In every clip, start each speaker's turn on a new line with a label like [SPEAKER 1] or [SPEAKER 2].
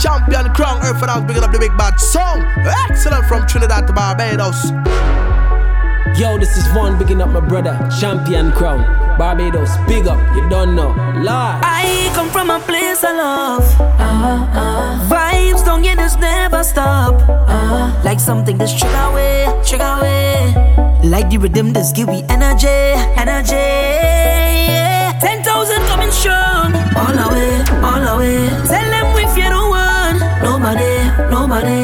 [SPEAKER 1] champion crown. Earth for that, picking up the big bad song. Excellent from Trinidad to Barbados.
[SPEAKER 2] Yo, this is Vaughn bigging up my brother, champion crown. Barbados, big up, you don't know. Lord.
[SPEAKER 3] I come from a place of love. Uh, uh. Vibes don't get this never stop. Uh, like something that's trigger away, trigger away. Like the rhythm that's give me energy, energy. Yeah. Ten thousand coming strong, all the way, all the nobody.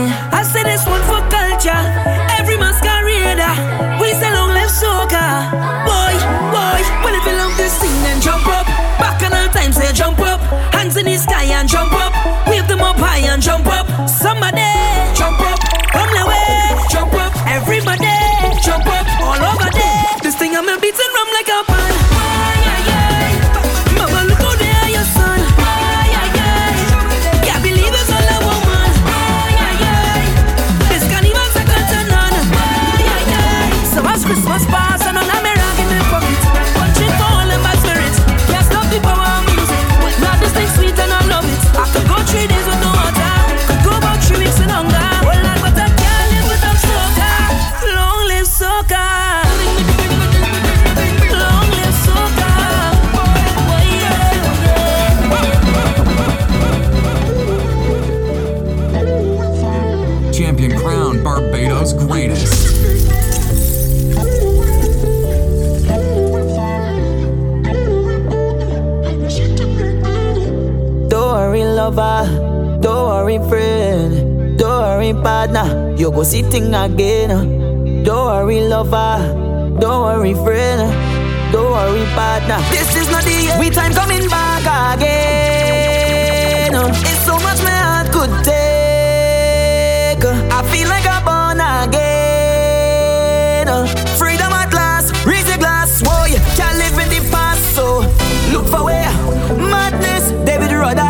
[SPEAKER 4] Lover. Don't worry, friend. Don't worry, partner. You go see thing again. Don't worry, lover. Don't worry, friend. Don't worry, partner. This is not the end. We time coming back again. It's so much my heart could take. I feel like I'm born again. Freedom at last. Raise your glass. Whoa, you can't live in the past. So look for where madness. David look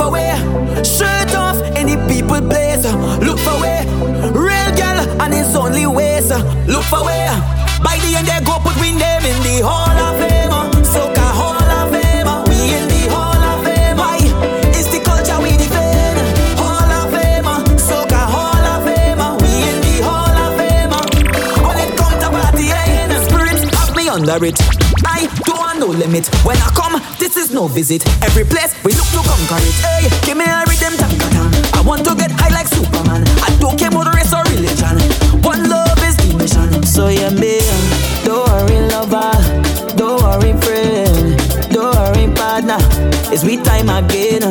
[SPEAKER 4] for where shirt off any people place. Look for where real girl and it's only ways. Look for where by the end they go put win them in the Hall of Fame. Soca Hall of. We in the Hall of Fame. Why? The culture we defend. Hall of Hall of Fame. We in the Hall of. When it to party, eh, spirit have me under it. I don't want no limit. When I come, this is no visit. Every place we look to conquer it. Hey, give me a rhythm, tap, tap, tap. I want to get high like Superman. I don't care about race or religion. One love is the mission. So yeah, me, don't worry, lover. Don't worry, friend. Don't worry, partner. It's we time again.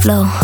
[SPEAKER 5] Flow.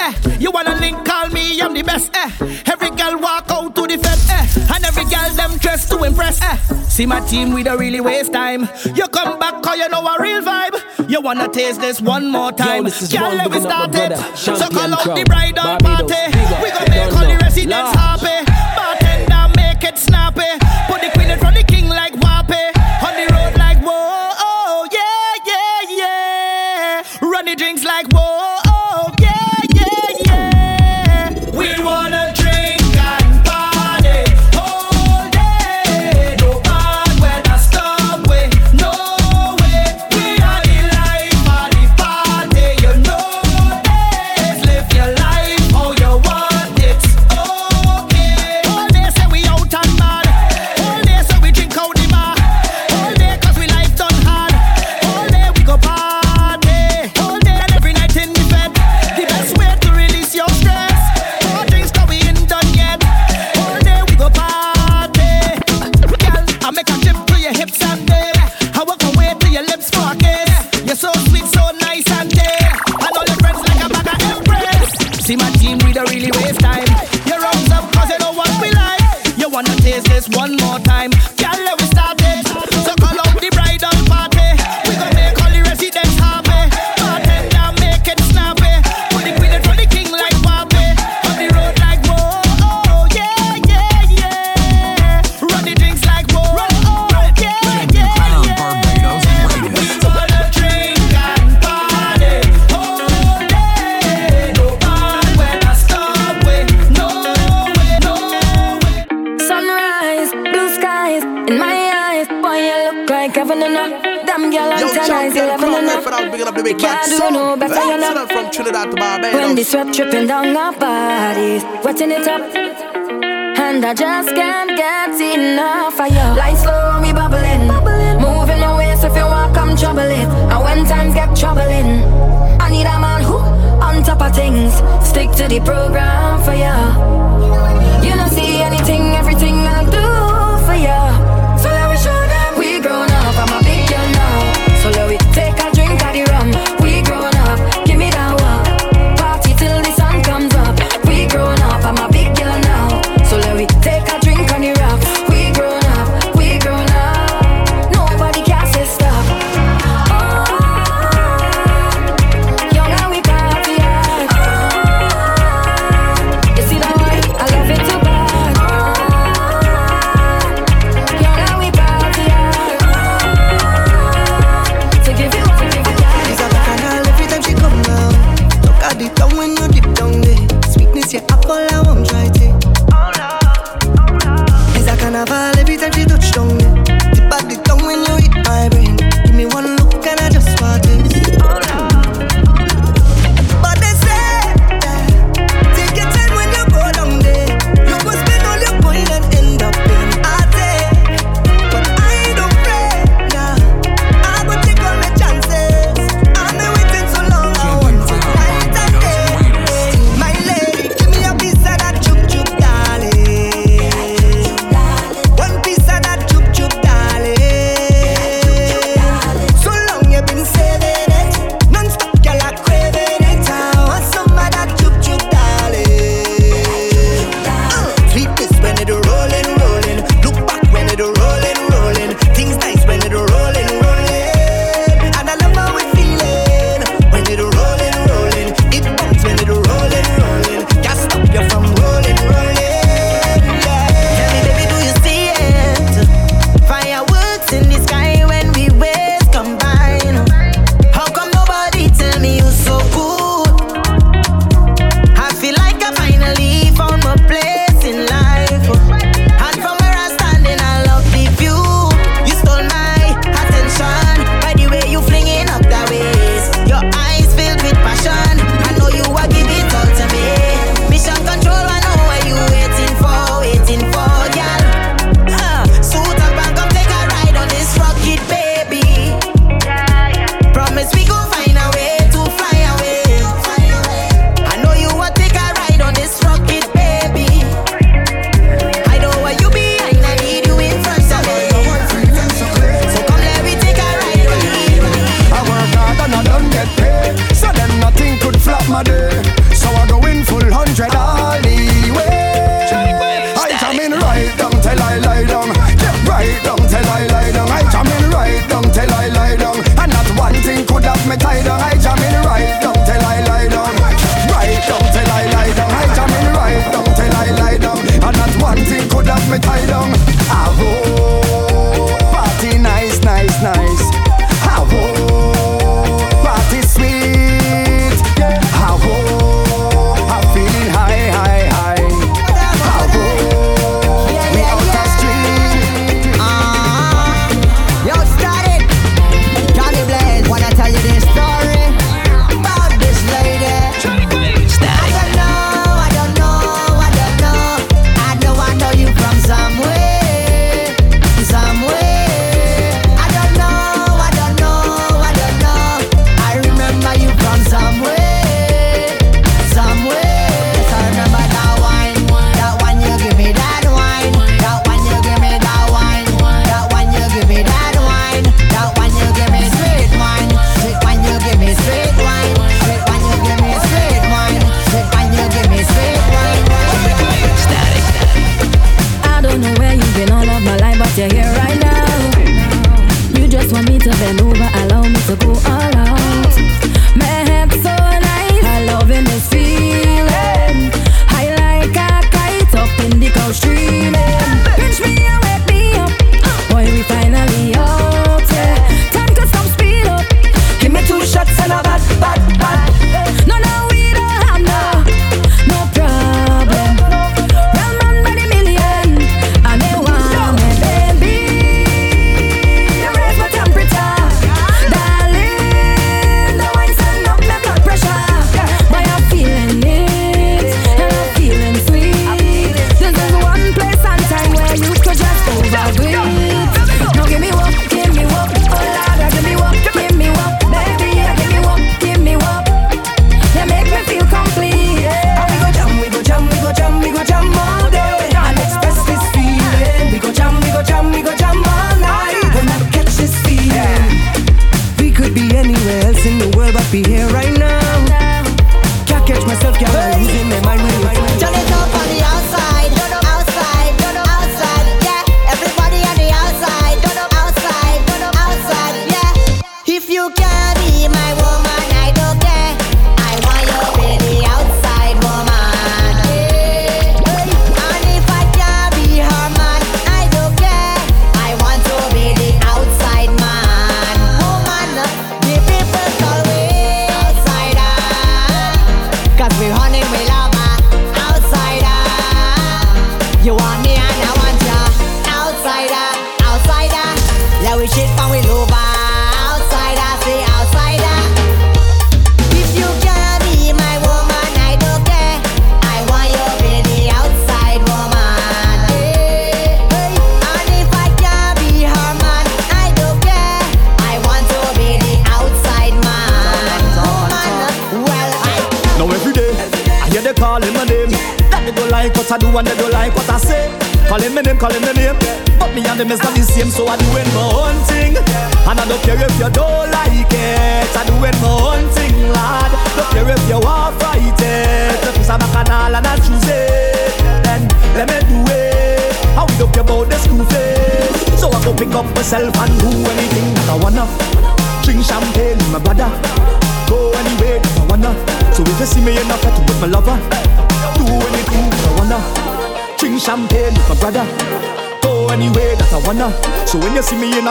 [SPEAKER 1] Eh. You wanna link, call me, I'm the best. Eh. Every girl walk out to the fed. Eh. And every girl them dressed to impress. Eh. See my team, we don't really waste time. You come back, cause you know a real vibe. You wanna taste this one more time.
[SPEAKER 2] Yo,
[SPEAKER 1] girl, let me start it. So call out the bride
[SPEAKER 2] on
[SPEAKER 1] party. We gon' make all the residents
[SPEAKER 2] Large.
[SPEAKER 1] happy. Bartender, make it snappy. Put the queen in front of the king like Wappy.
[SPEAKER 6] Damn girl, I'm
[SPEAKER 1] tonight, you love me enough.
[SPEAKER 6] Can't do no better, you know. When
[SPEAKER 1] this
[SPEAKER 6] rap tripping down our bodies, wetting it up. And I just can't get enough of you. Line slow, me bubbling. bubbling. Moving away, so if you want, come trouble it. And when times get troubling, I need a man who on top of things. Stick to the program for you.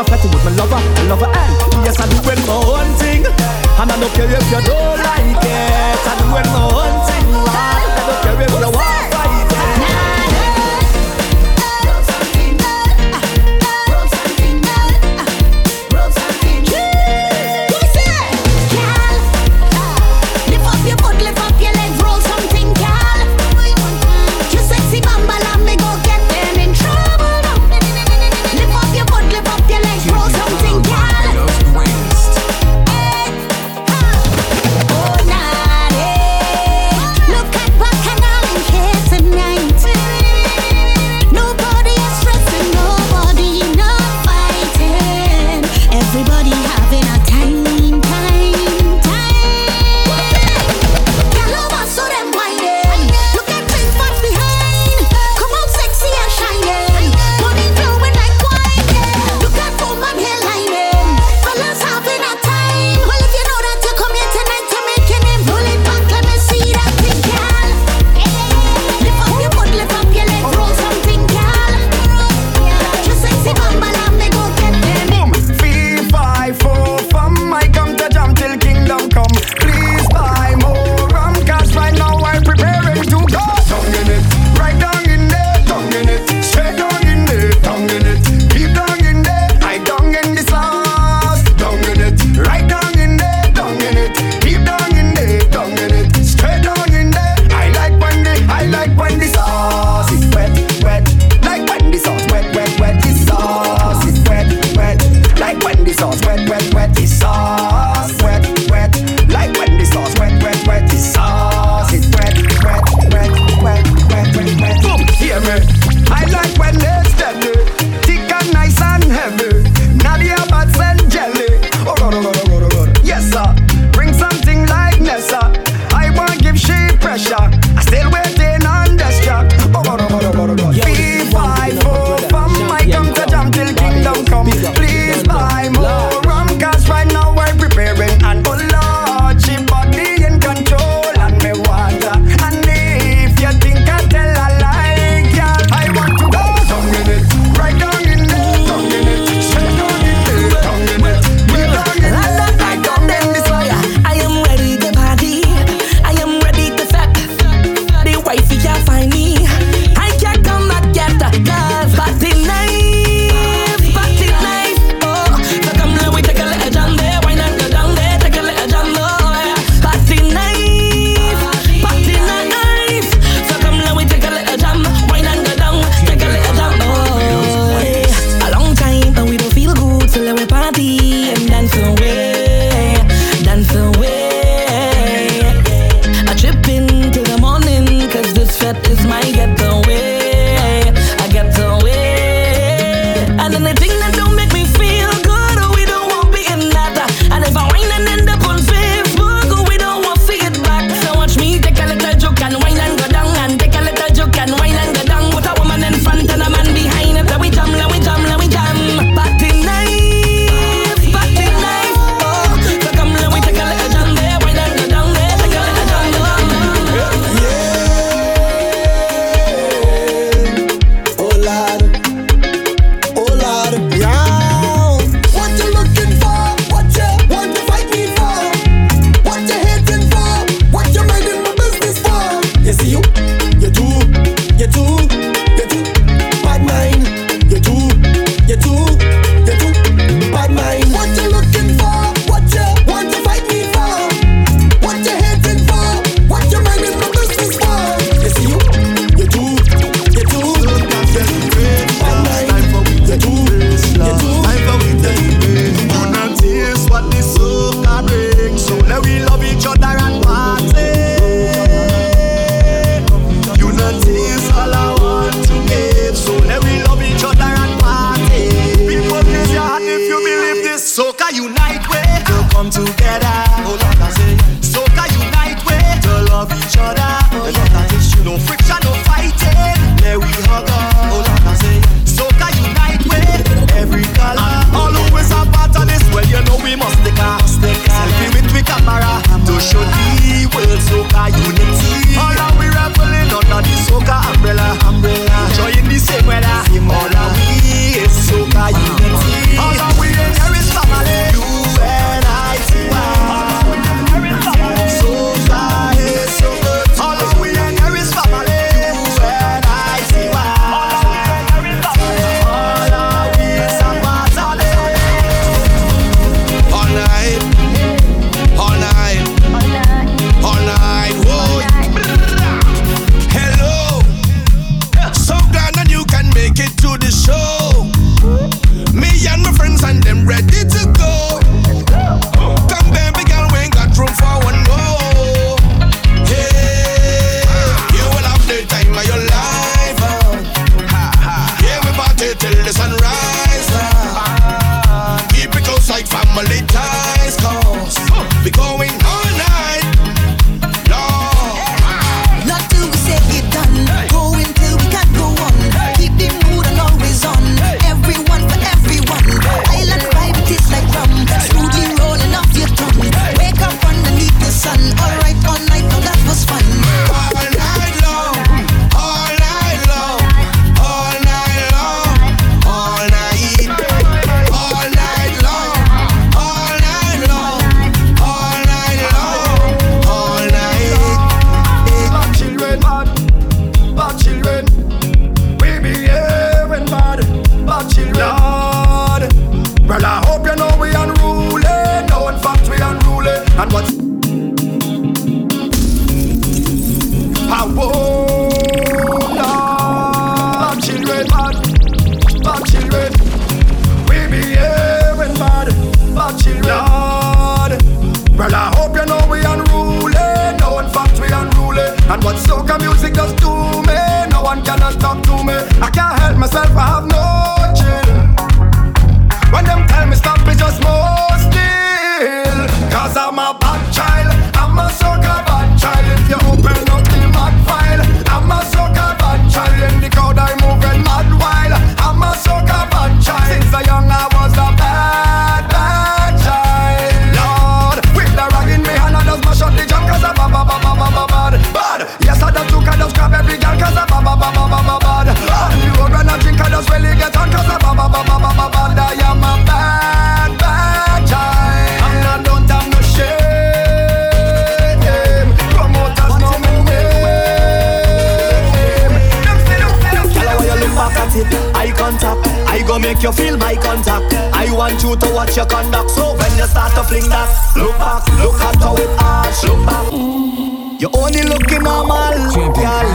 [SPEAKER 6] ภาพและสมดมัน You
[SPEAKER 7] only looking normal,
[SPEAKER 8] girl.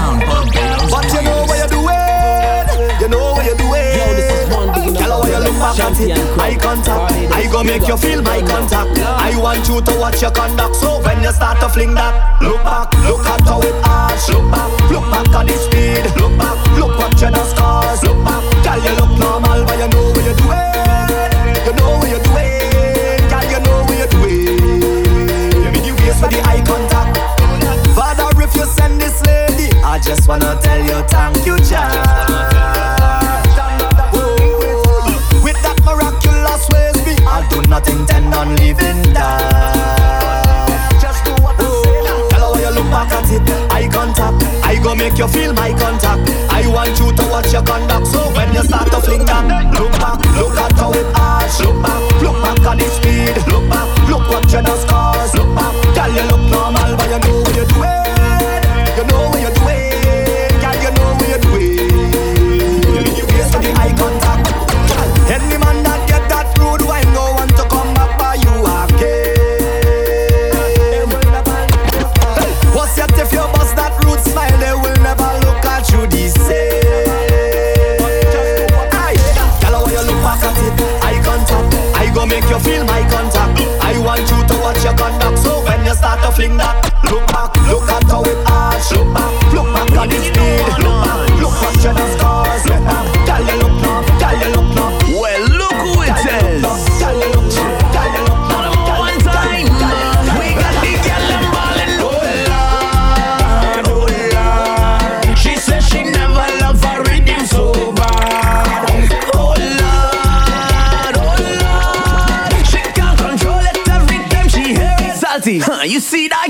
[SPEAKER 7] But you know what you're doing. You know what you're doing. Girl, when you look back at it, eye contact. I go make you feel my contact. I want you to watch your conduct. So when you start to fling that, look back, look at how it arch. Look back, look back at the speed. Look back, look what you done scars. Look back, girl, you look normal, but you know what you're doing. Just wanna tell you thank you, Jah. With that miraculous ways, me I do not intend on leaving that. Just do what I say. Tell her you look back at it. Eye contact. I go make you feel my contact. I want you to watch your conduct. So when you start to fling down, look back, look at how it arch. Look back, look back at the speed. Look back, look what you just caused. Look back, girl, you look normal, but you know what you do. fling that You
[SPEAKER 9] see that,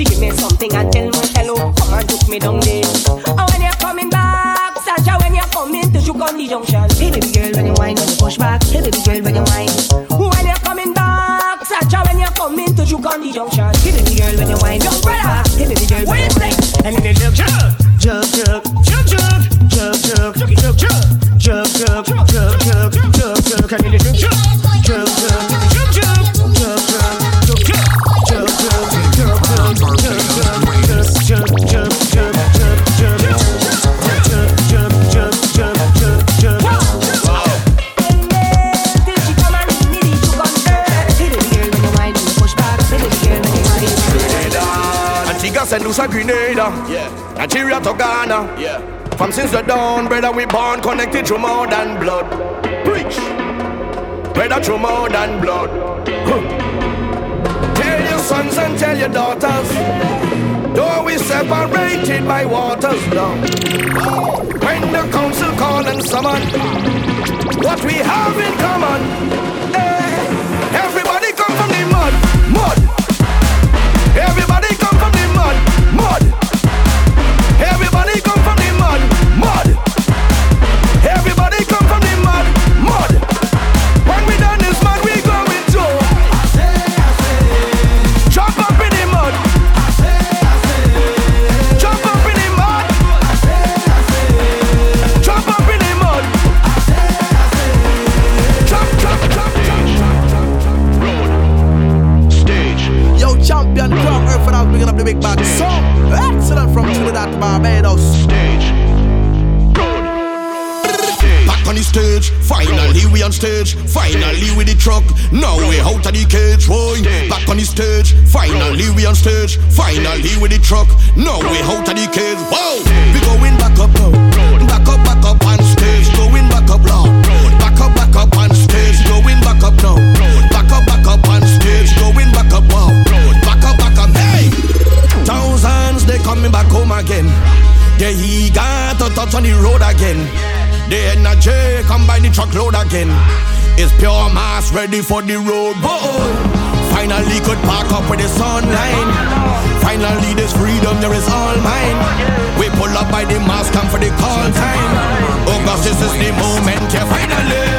[SPEAKER 9] she
[SPEAKER 2] give me something and tell me hello, come and choke me down there. And when you're coming back, Sasha, when you're coming to on the junction. Hey baby girl, when you whine, when you push back. Hey baby girl, when you whine. When you're coming back, Sasha, when you're coming to on the junction.
[SPEAKER 10] Ghana. From since the dawn, brother, we born connected through more than blood. Preach. Brother, through more than blood. Huh. Tell your sons and tell your daughters. Though we separated by waters now. When the council call and summon, what we have in common. eh,
[SPEAKER 11] Barbados. Stage.
[SPEAKER 10] Back on the stage, finally we on stage. Finally with the truck, now we out of the cage, boy. Back on the stage, finally we on stage. Finally with the truck, now we out of the cage. Whoa, we going back up now. Back up, back up on stage, going back up now. Back up, back up on stage, going back up now. Back up, back up on stage, going back up wow. Back up, back up, hey. Thousands they coming back home again. They eager to touch on the road again. The energy come by the truckload again. It's pure mass ready for the road. Finally could park up with the sunline. Finally this freedom there is all mine. We pull up by the mass come for the call time. Oh gosh, this is the moment, yeah. Finally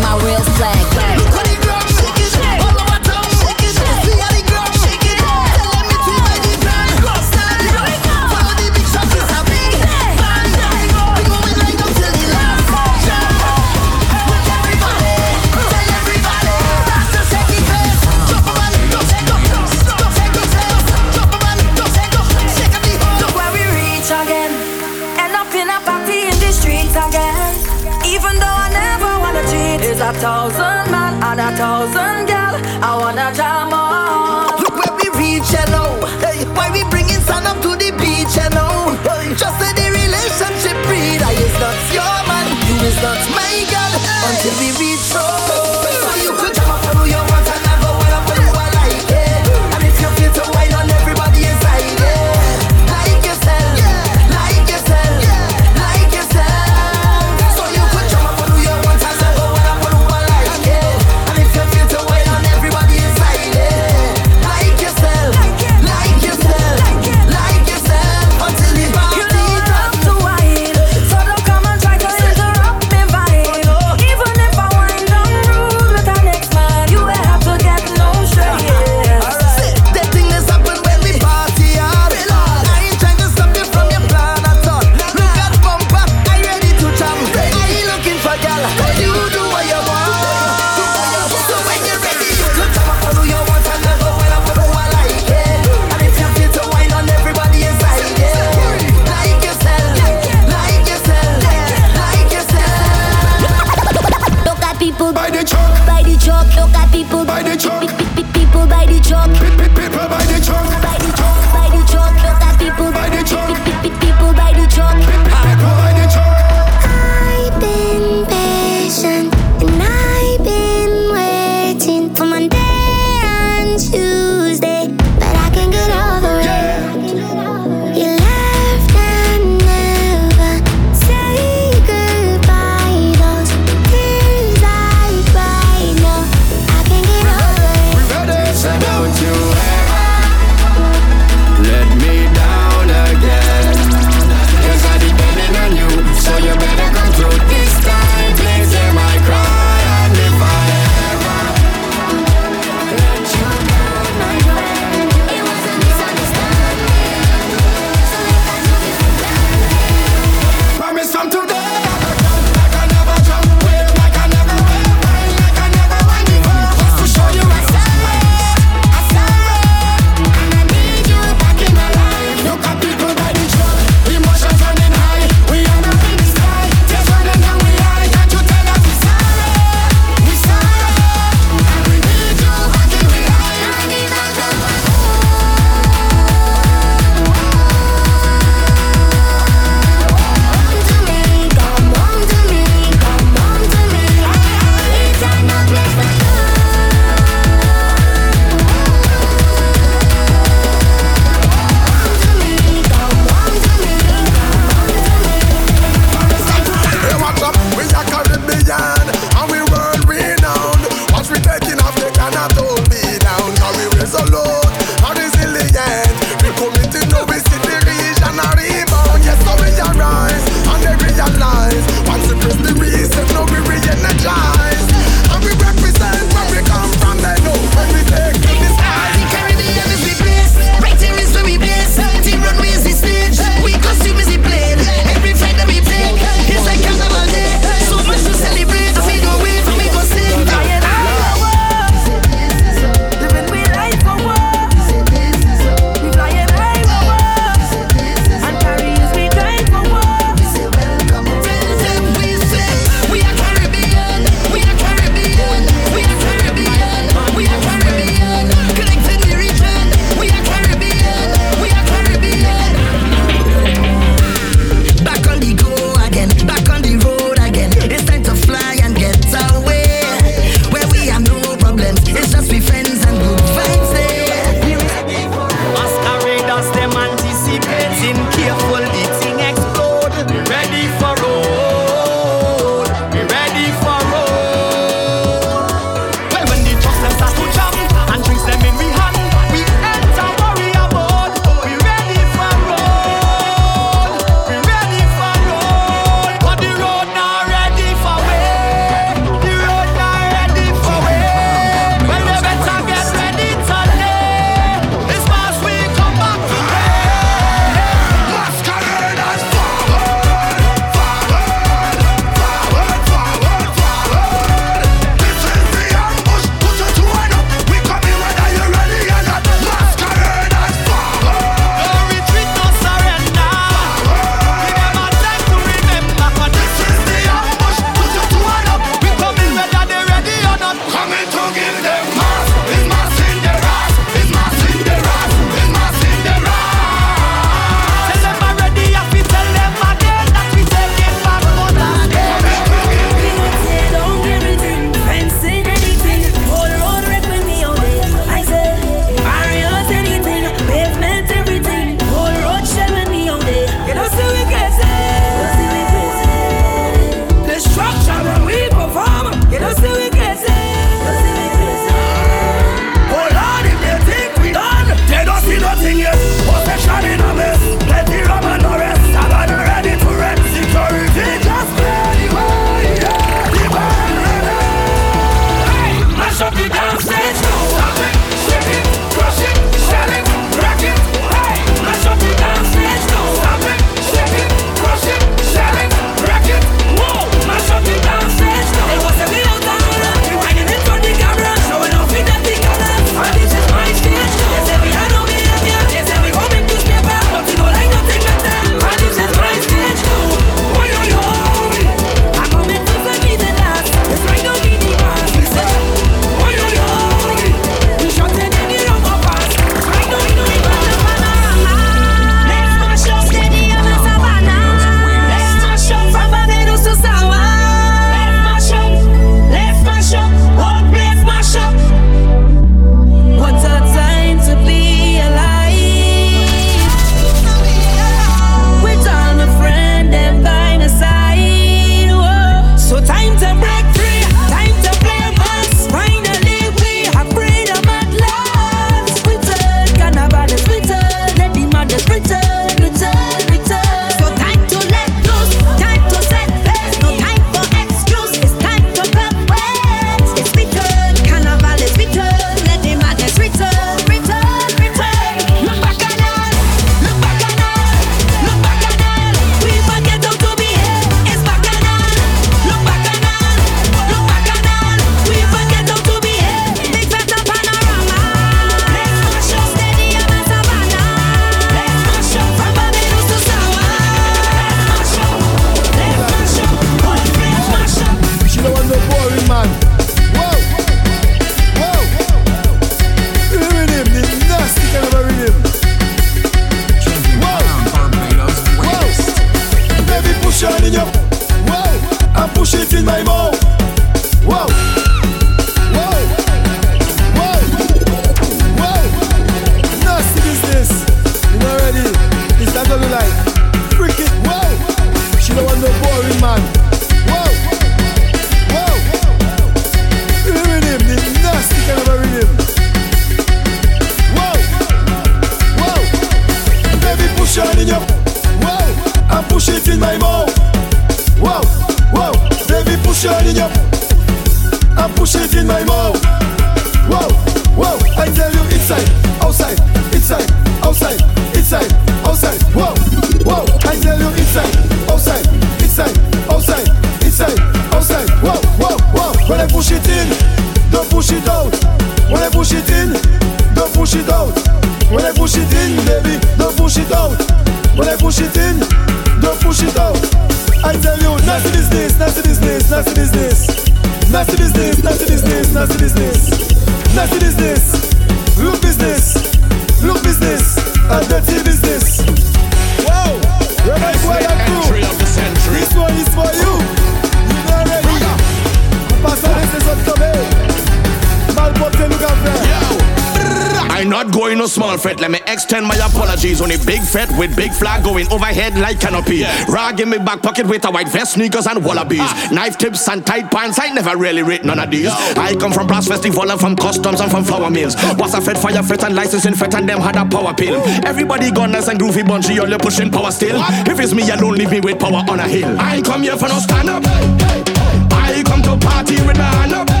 [SPEAKER 10] extend my apologies on a big fat with big flag going overhead like canopy. Yeah. Rag in my back pocket with a white vest, sneakers and Wallabees. Ah. Knife tips and tight pants, I never really rate none of these. I come from brass festival and from customs and from flower mills. Was a fed fire fit and licensing fit and them had a power pill. Ooh. Everybody gone and groovy bunchy, all you pushing power still. What? If it's me, alone, don't leave me with power on a hill. I come here for no stand up. Hey, hey, hey. I come to party with my hand up.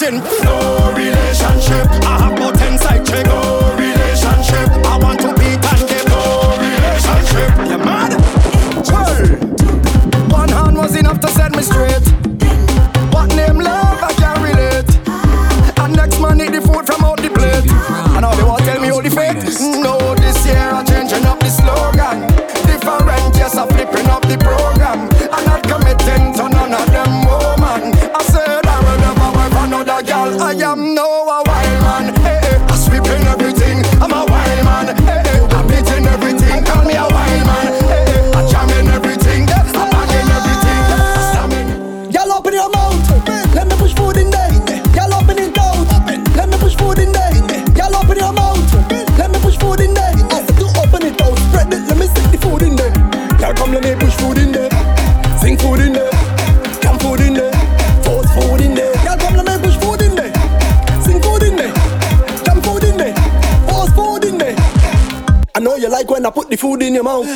[SPEAKER 10] Latin. your
[SPEAKER 12] mouth.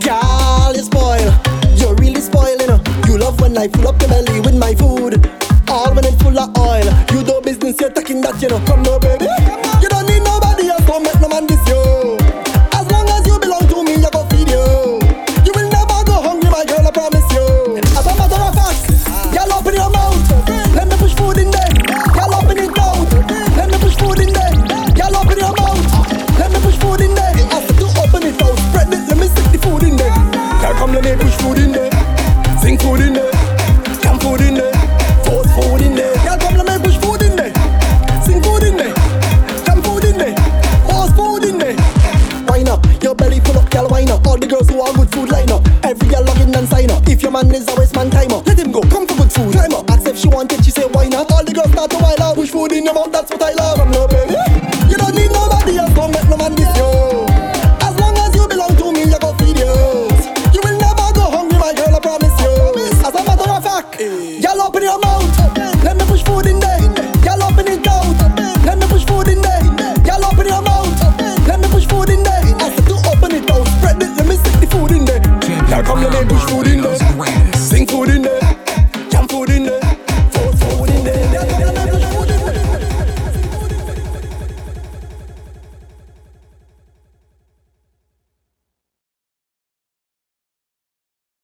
[SPEAKER 12] Girl, you spoil. You're really spoiling. You love when I fill up your belly with my food. All when it's full of oil. You do business, you're talking that, you know. Come no